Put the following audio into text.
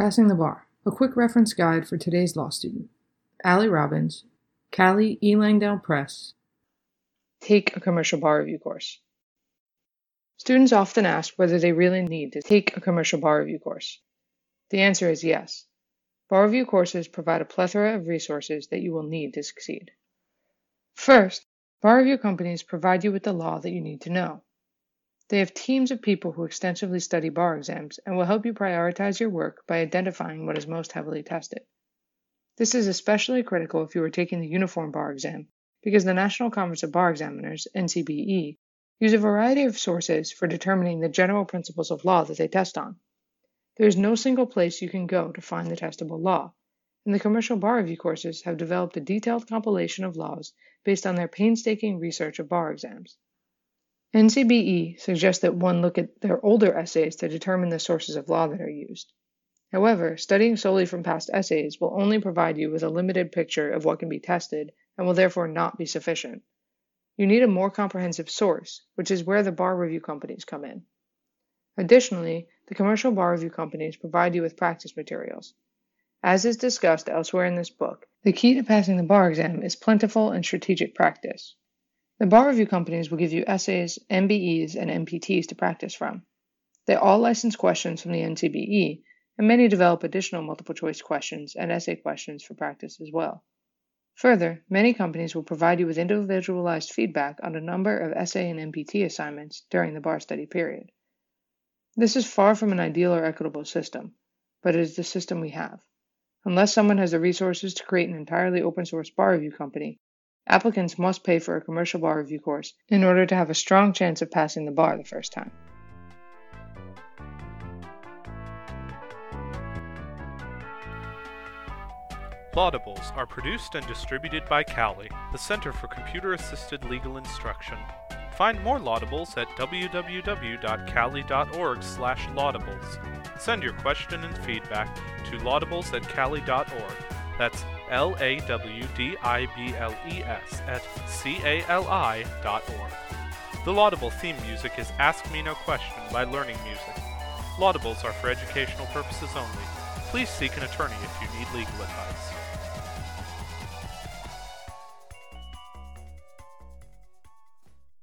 Passing the Bar, a quick reference guide for today's law student. Allie Robbins, Cali E. Langdale Press. Take a commercial bar review course. Students often ask whether they really need to take a commercial bar review course. The answer is yes. Bar review courses provide a plethora of resources that you will need to succeed. First, bar review companies provide you with the law that you need to know. They have teams of people who extensively study bar exams and will help you prioritize your work by identifying what is most heavily tested. This is especially critical if you are taking the uniform bar exam, because the National Conference of Bar Examiners, NCBE, use a variety of sources for determining the general principles of law that they test on. There is no single place you can go to find the testable law, and the commercial bar review courses have developed a detailed compilation of laws based on their painstaking research of bar exams. NCBE suggests that one look at their older essays to determine the sources of law that are used. However, studying solely from past essays will only provide you with a limited picture of what can be tested and will therefore not be sufficient. You need a more comprehensive source, which is where the bar review companies come in. Additionally, the commercial bar review companies provide you with practice materials. As is discussed elsewhere in this book, the key to passing the bar exam is plentiful and strategic practice. The bar review companies will give you essays, MBEs, and MPTs to practice from. They all license questions from the NCBE, and many develop additional multiple choice questions and essay questions for practice as well. Further, many companies will provide you with individualized feedback on a number of essay and MPT assignments during the bar study period. This is far from an ideal or equitable system, but it is the system we have. Unless someone has the resources to create an entirely open source bar review company, Applicants must pay for a commercial bar review course in order to have a strong chance of passing the bar the first time. Lawdibles are produced and distributed by CALI, the Center for Computer Assisted Legal Instruction. Find more Lawdibles at www.cali.org/lawdibles. Send your question and feedback to lawdibles at cali.org. That's L A W D I B L E S at C A L I dot org. The Lawdible theme music is Ask Me No Question by Learning Music. Lawdibles are for educational purposes only. Please seek an attorney if you need legal advice.